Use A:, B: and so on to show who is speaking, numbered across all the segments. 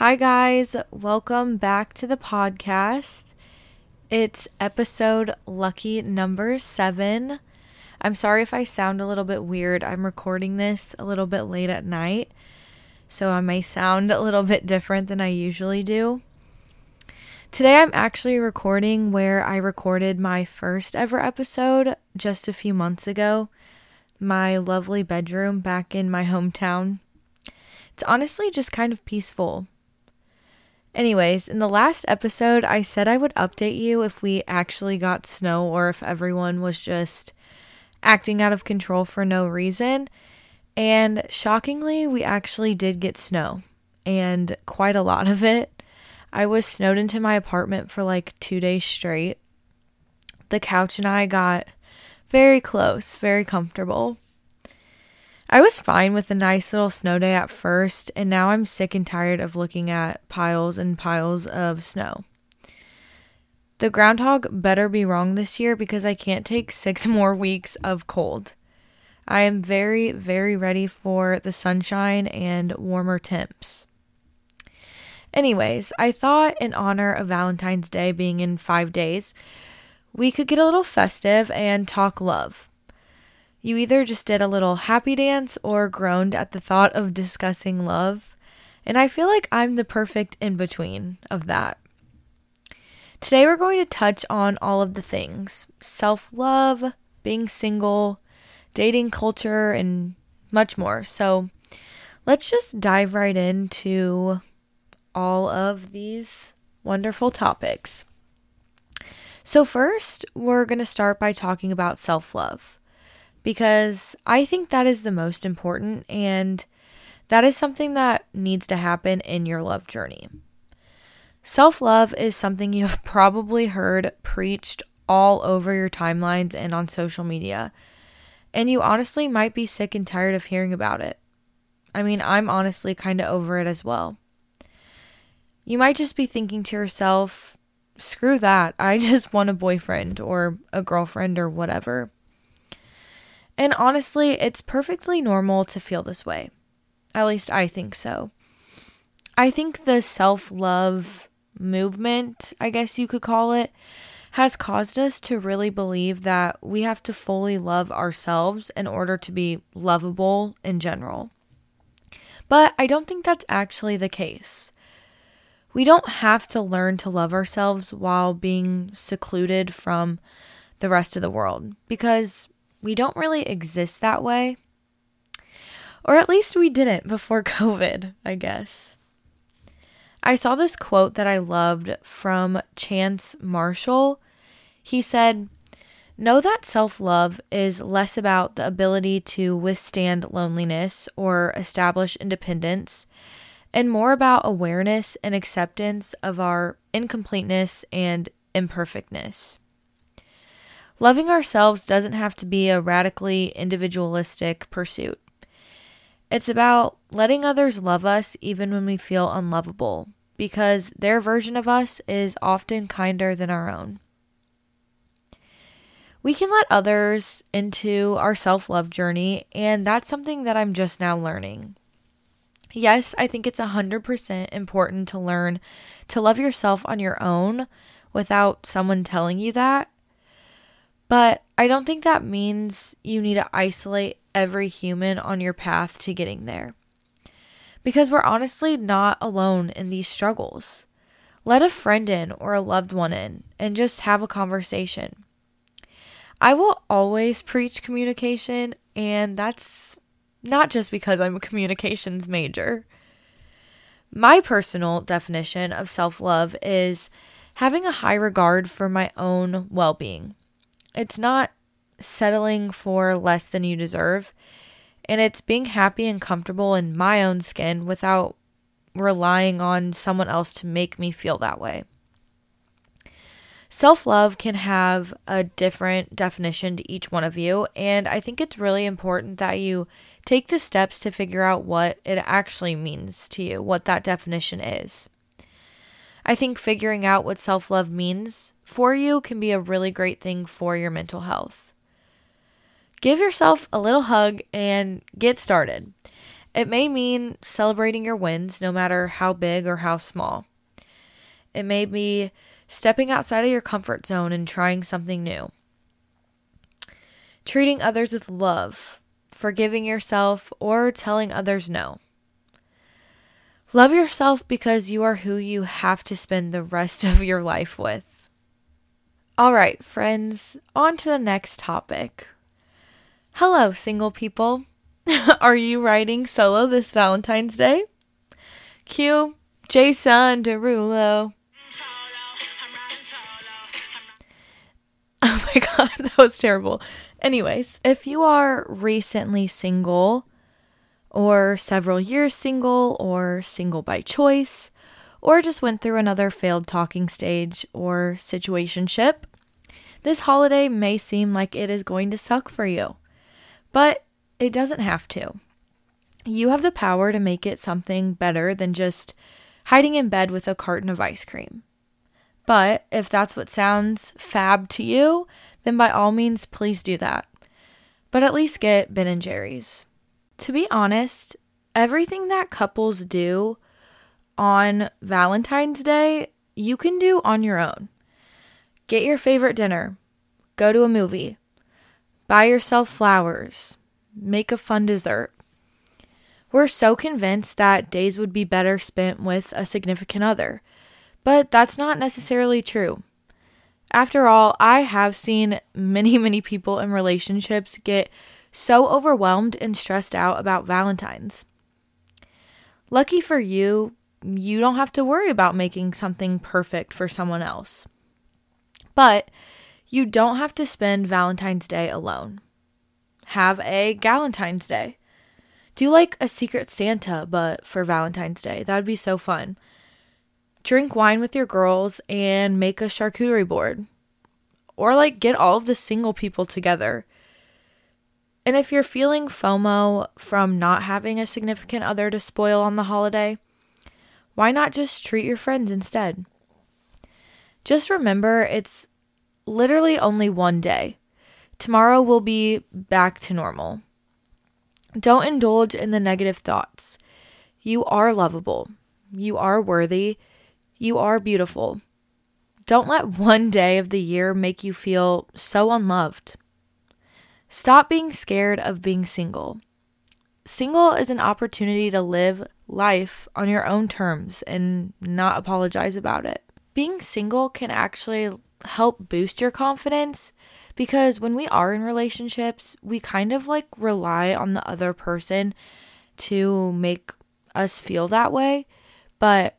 A: Hi, guys. Welcome back to the podcast. It's episode lucky number seven. I'm sorry if I sound a little bit weird. I'm recording this a little bit late at night, so I may sound a little bit different than I usually do. Today, I'm actually recording where I recorded my first ever episode just a few months ago, my lovely bedroom back in my hometown. It's honestly just kind of peaceful. Anyways, in the last episode, I said I would update you if we actually got snow or if everyone was just acting out of control for no reason. And shockingly, we actually did get snow and quite a lot of it. I was snowed into my apartment for like two days straight. The couch and I got very close, very comfortable. I was fine with a nice little snow day at first, and now I'm sick and tired of looking at piles and piles of snow. The groundhog better be wrong this year because I can't take six more weeks of cold. I am very, very ready for the sunshine and warmer temps. Anyways, I thought in honor of Valentine's Day being in five days, we could get a little festive and talk love. You either just did a little happy dance or groaned at the thought of discussing love, and I feel like I'm the perfect in between of that. Today, we're going to touch on all of the things self love, being single, dating culture, and much more. So, let's just dive right into all of these wonderful topics. So, first, we're going to start by talking about self love because I think that is the most important and that is something that needs to happen in your love journey. Self love is something you have probably heard preached all over your timelines and on social media, and you honestly might be sick and tired of hearing about it. I mean, I'm honestly kind of over it as well. You might just be thinking to yourself, screw that, I just want a boyfriend or a girlfriend or whatever. And honestly, it's perfectly normal to feel this way. At least I think so. I think the self love movement, I guess you could call it, has caused us to really believe that we have to fully love ourselves in order to be lovable in general. But I don't think that's actually the case. We don't have to learn to love ourselves while being secluded from the rest of the world because we don't really exist that way. Or at least we didn't before COVID, I guess. I saw this quote that I loved from Chance Marshall. He said, Know that self love is less about the ability to withstand loneliness or establish independence, and more about awareness and acceptance of our incompleteness and imperfectness. Loving ourselves doesn't have to be a radically individualistic pursuit. It's about letting others love us even when we feel unlovable, because their version of us is often kinder than our own. We can let others into our self love journey, and that's something that I'm just now learning. Yes, I think it's 100% important to learn to love yourself on your own without someone telling you that. But I don't think that means you need to isolate every human on your path to getting there. Because we're honestly not alone in these struggles. Let a friend in or a loved one in and just have a conversation. I will always preach communication, and that's not just because I'm a communications major. My personal definition of self love is having a high regard for my own well being. It's not settling for less than you deserve, and it's being happy and comfortable in my own skin without relying on someone else to make me feel that way. Self love can have a different definition to each one of you, and I think it's really important that you take the steps to figure out what it actually means to you, what that definition is. I think figuring out what self love means for you can be a really great thing for your mental health. Give yourself a little hug and get started. It may mean celebrating your wins, no matter how big or how small. It may be stepping outside of your comfort zone and trying something new. Treating others with love, forgiving yourself, or telling others no. Love yourself because you are who you have to spend the rest of your life with. All right, friends, on to the next topic. Hello, single people. are you riding solo this Valentine's Day? Cue Jason Derulo. Oh my god, that was terrible. Anyways, if you are recently single, or several years single, or single by choice, or just went through another failed talking stage or situationship, this holiday may seem like it is going to suck for you. But it doesn't have to. You have the power to make it something better than just hiding in bed with a carton of ice cream. But if that's what sounds fab to you, then by all means, please do that. But at least get Ben and Jerry's. To be honest, everything that couples do on Valentine's Day, you can do on your own. Get your favorite dinner, go to a movie, buy yourself flowers, make a fun dessert. We're so convinced that days would be better spent with a significant other, but that's not necessarily true. After all, I have seen many, many people in relationships get so overwhelmed and stressed out about Valentine's. Lucky for you, you don't have to worry about making something perfect for someone else. But you don't have to spend Valentine's Day alone have a Galentine's Day. Do like a Secret Santa, but for Valentine's Day. That would be so fun. Drink wine with your girls and make a charcuterie board. Or like get all of the single people together. And if you're feeling FOMO from not having a significant other to spoil on the holiday, why not just treat your friends instead? Just remember it's literally only one day. Tomorrow will be back to normal. Don't indulge in the negative thoughts. You are lovable. You are worthy. You are beautiful. Don't let one day of the year make you feel so unloved. Stop being scared of being single. Single is an opportunity to live life on your own terms and not apologize about it. Being single can actually help boost your confidence because when we are in relationships, we kind of like rely on the other person to make us feel that way. But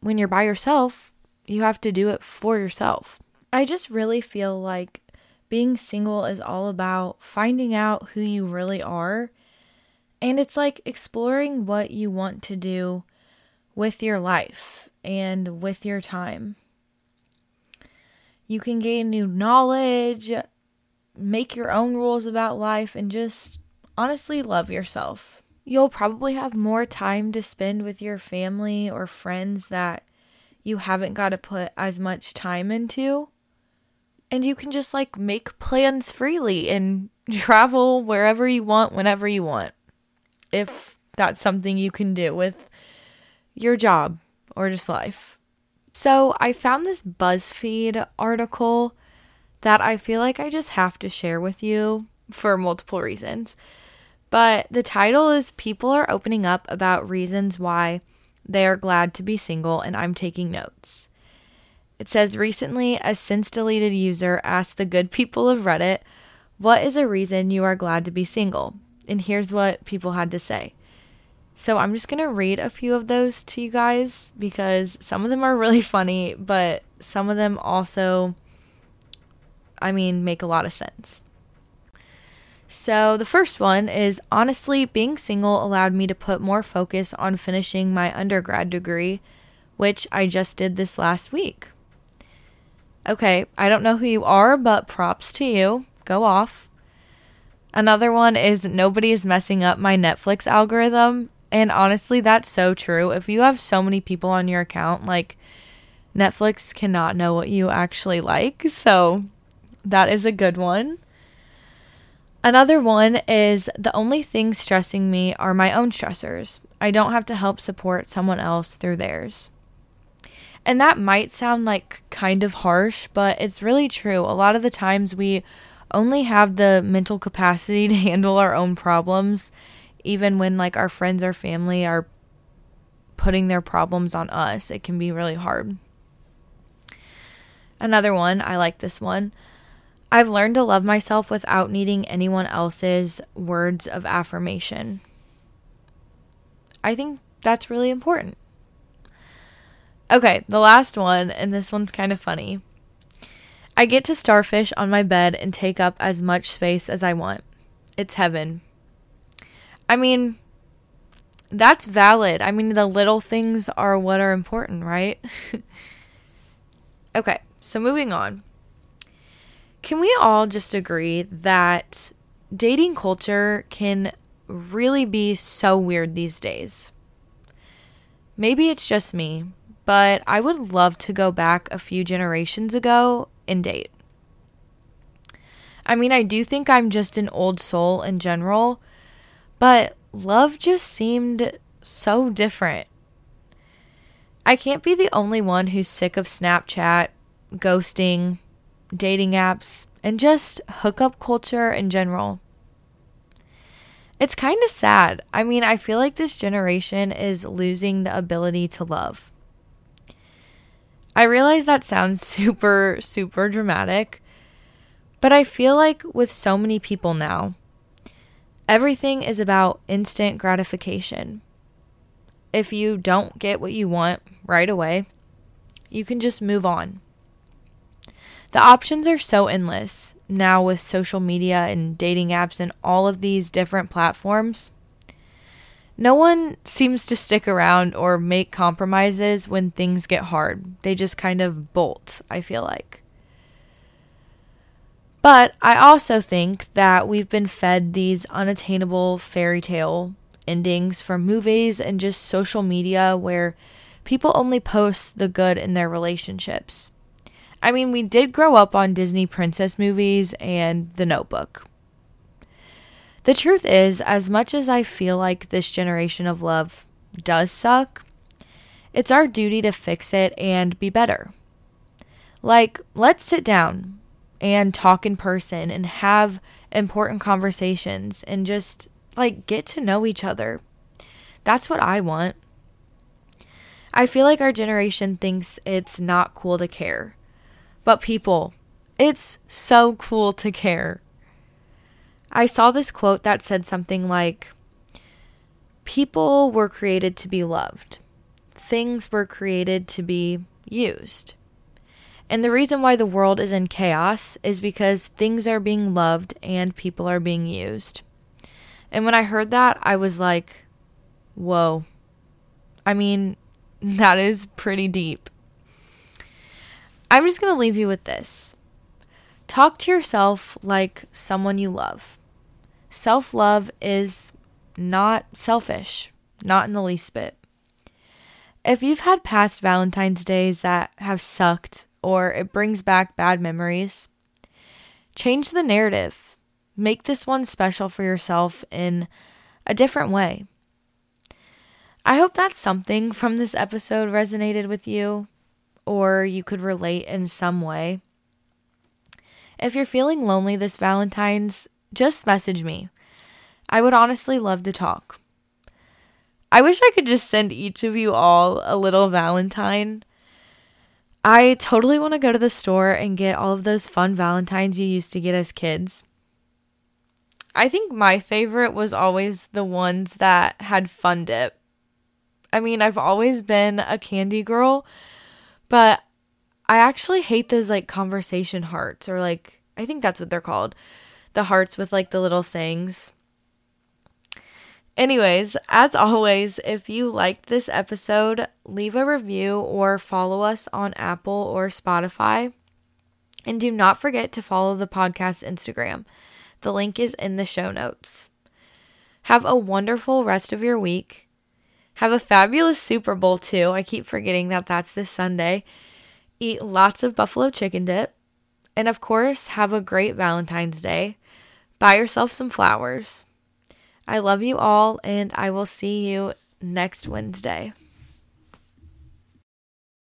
A: when you're by yourself, you have to do it for yourself. I just really feel like being single is all about finding out who you really are. And it's like exploring what you want to do with your life and with your time. You can gain new knowledge, make your own rules about life, and just honestly love yourself. You'll probably have more time to spend with your family or friends that you haven't got to put as much time into. And you can just like make plans freely and travel wherever you want, whenever you want. If that's something you can do with your job or just life. So I found this BuzzFeed article that I feel like I just have to share with you for multiple reasons. But the title is People Are Opening Up About Reasons Why They Are Glad to Be Single, and I'm taking notes. It says recently, a since deleted user asked the good people of Reddit, What is a reason you are glad to be single? And here's what people had to say. So I'm just going to read a few of those to you guys because some of them are really funny, but some of them also, I mean, make a lot of sense. So the first one is honestly, being single allowed me to put more focus on finishing my undergrad degree, which I just did this last week. Okay, I don't know who you are, but props to you. Go off. Another one is nobody is messing up my Netflix algorithm. And honestly, that's so true. If you have so many people on your account, like Netflix cannot know what you actually like. So that is a good one. Another one is the only things stressing me are my own stressors. I don't have to help support someone else through theirs. And that might sound like kind of harsh, but it's really true. A lot of the times we only have the mental capacity to handle our own problems, even when like our friends or family are putting their problems on us. It can be really hard. Another one, I like this one. I've learned to love myself without needing anyone else's words of affirmation. I think that's really important. Okay, the last one, and this one's kind of funny. I get to starfish on my bed and take up as much space as I want. It's heaven. I mean, that's valid. I mean, the little things are what are important, right? okay, so moving on. Can we all just agree that dating culture can really be so weird these days? Maybe it's just me, but I would love to go back a few generations ago and date. I mean, I do think I'm just an old soul in general, but love just seemed so different. I can't be the only one who's sick of Snapchat, ghosting, dating apps, and just hookup culture in general. It's kind of sad. I mean, I feel like this generation is losing the ability to love. I realize that sounds super, super dramatic, but I feel like with so many people now, everything is about instant gratification. If you don't get what you want right away, you can just move on. The options are so endless now with social media and dating apps and all of these different platforms. No one seems to stick around or make compromises when things get hard. They just kind of bolt, I feel like. But I also think that we've been fed these unattainable fairy tale endings from movies and just social media where people only post the good in their relationships. I mean, we did grow up on Disney princess movies and The Notebook. The truth is, as much as I feel like this generation of love does suck, it's our duty to fix it and be better. Like, let's sit down and talk in person and have important conversations and just like get to know each other. That's what I want. I feel like our generation thinks it's not cool to care. But people, it's so cool to care. I saw this quote that said something like People were created to be loved, things were created to be used. And the reason why the world is in chaos is because things are being loved and people are being used. And when I heard that, I was like, whoa. I mean, that is pretty deep. I'm just going to leave you with this. Talk to yourself like someone you love. Self love is not selfish, not in the least bit. If you've had past Valentine's days that have sucked or it brings back bad memories, change the narrative. Make this one special for yourself in a different way. I hope that something from this episode resonated with you or you could relate in some way. If you're feeling lonely this Valentine's, just message me. I would honestly love to talk. I wish I could just send each of you all a little Valentine. I totally want to go to the store and get all of those fun Valentines you used to get as kids. I think my favorite was always the ones that had fun dip. I mean, I've always been a candy girl, but I actually hate those like conversation hearts or like I think that's what they're called. The hearts with like the little sayings. Anyways, as always, if you liked this episode, leave a review or follow us on Apple or Spotify. And do not forget to follow the podcast Instagram. The link is in the show notes. Have a wonderful rest of your week. Have a fabulous Super Bowl, too. I keep forgetting that that's this Sunday. Eat lots of buffalo chicken dip. And of course, have a great Valentine's Day. buy yourself some flowers. I love you all, and I will see you next Wednesday.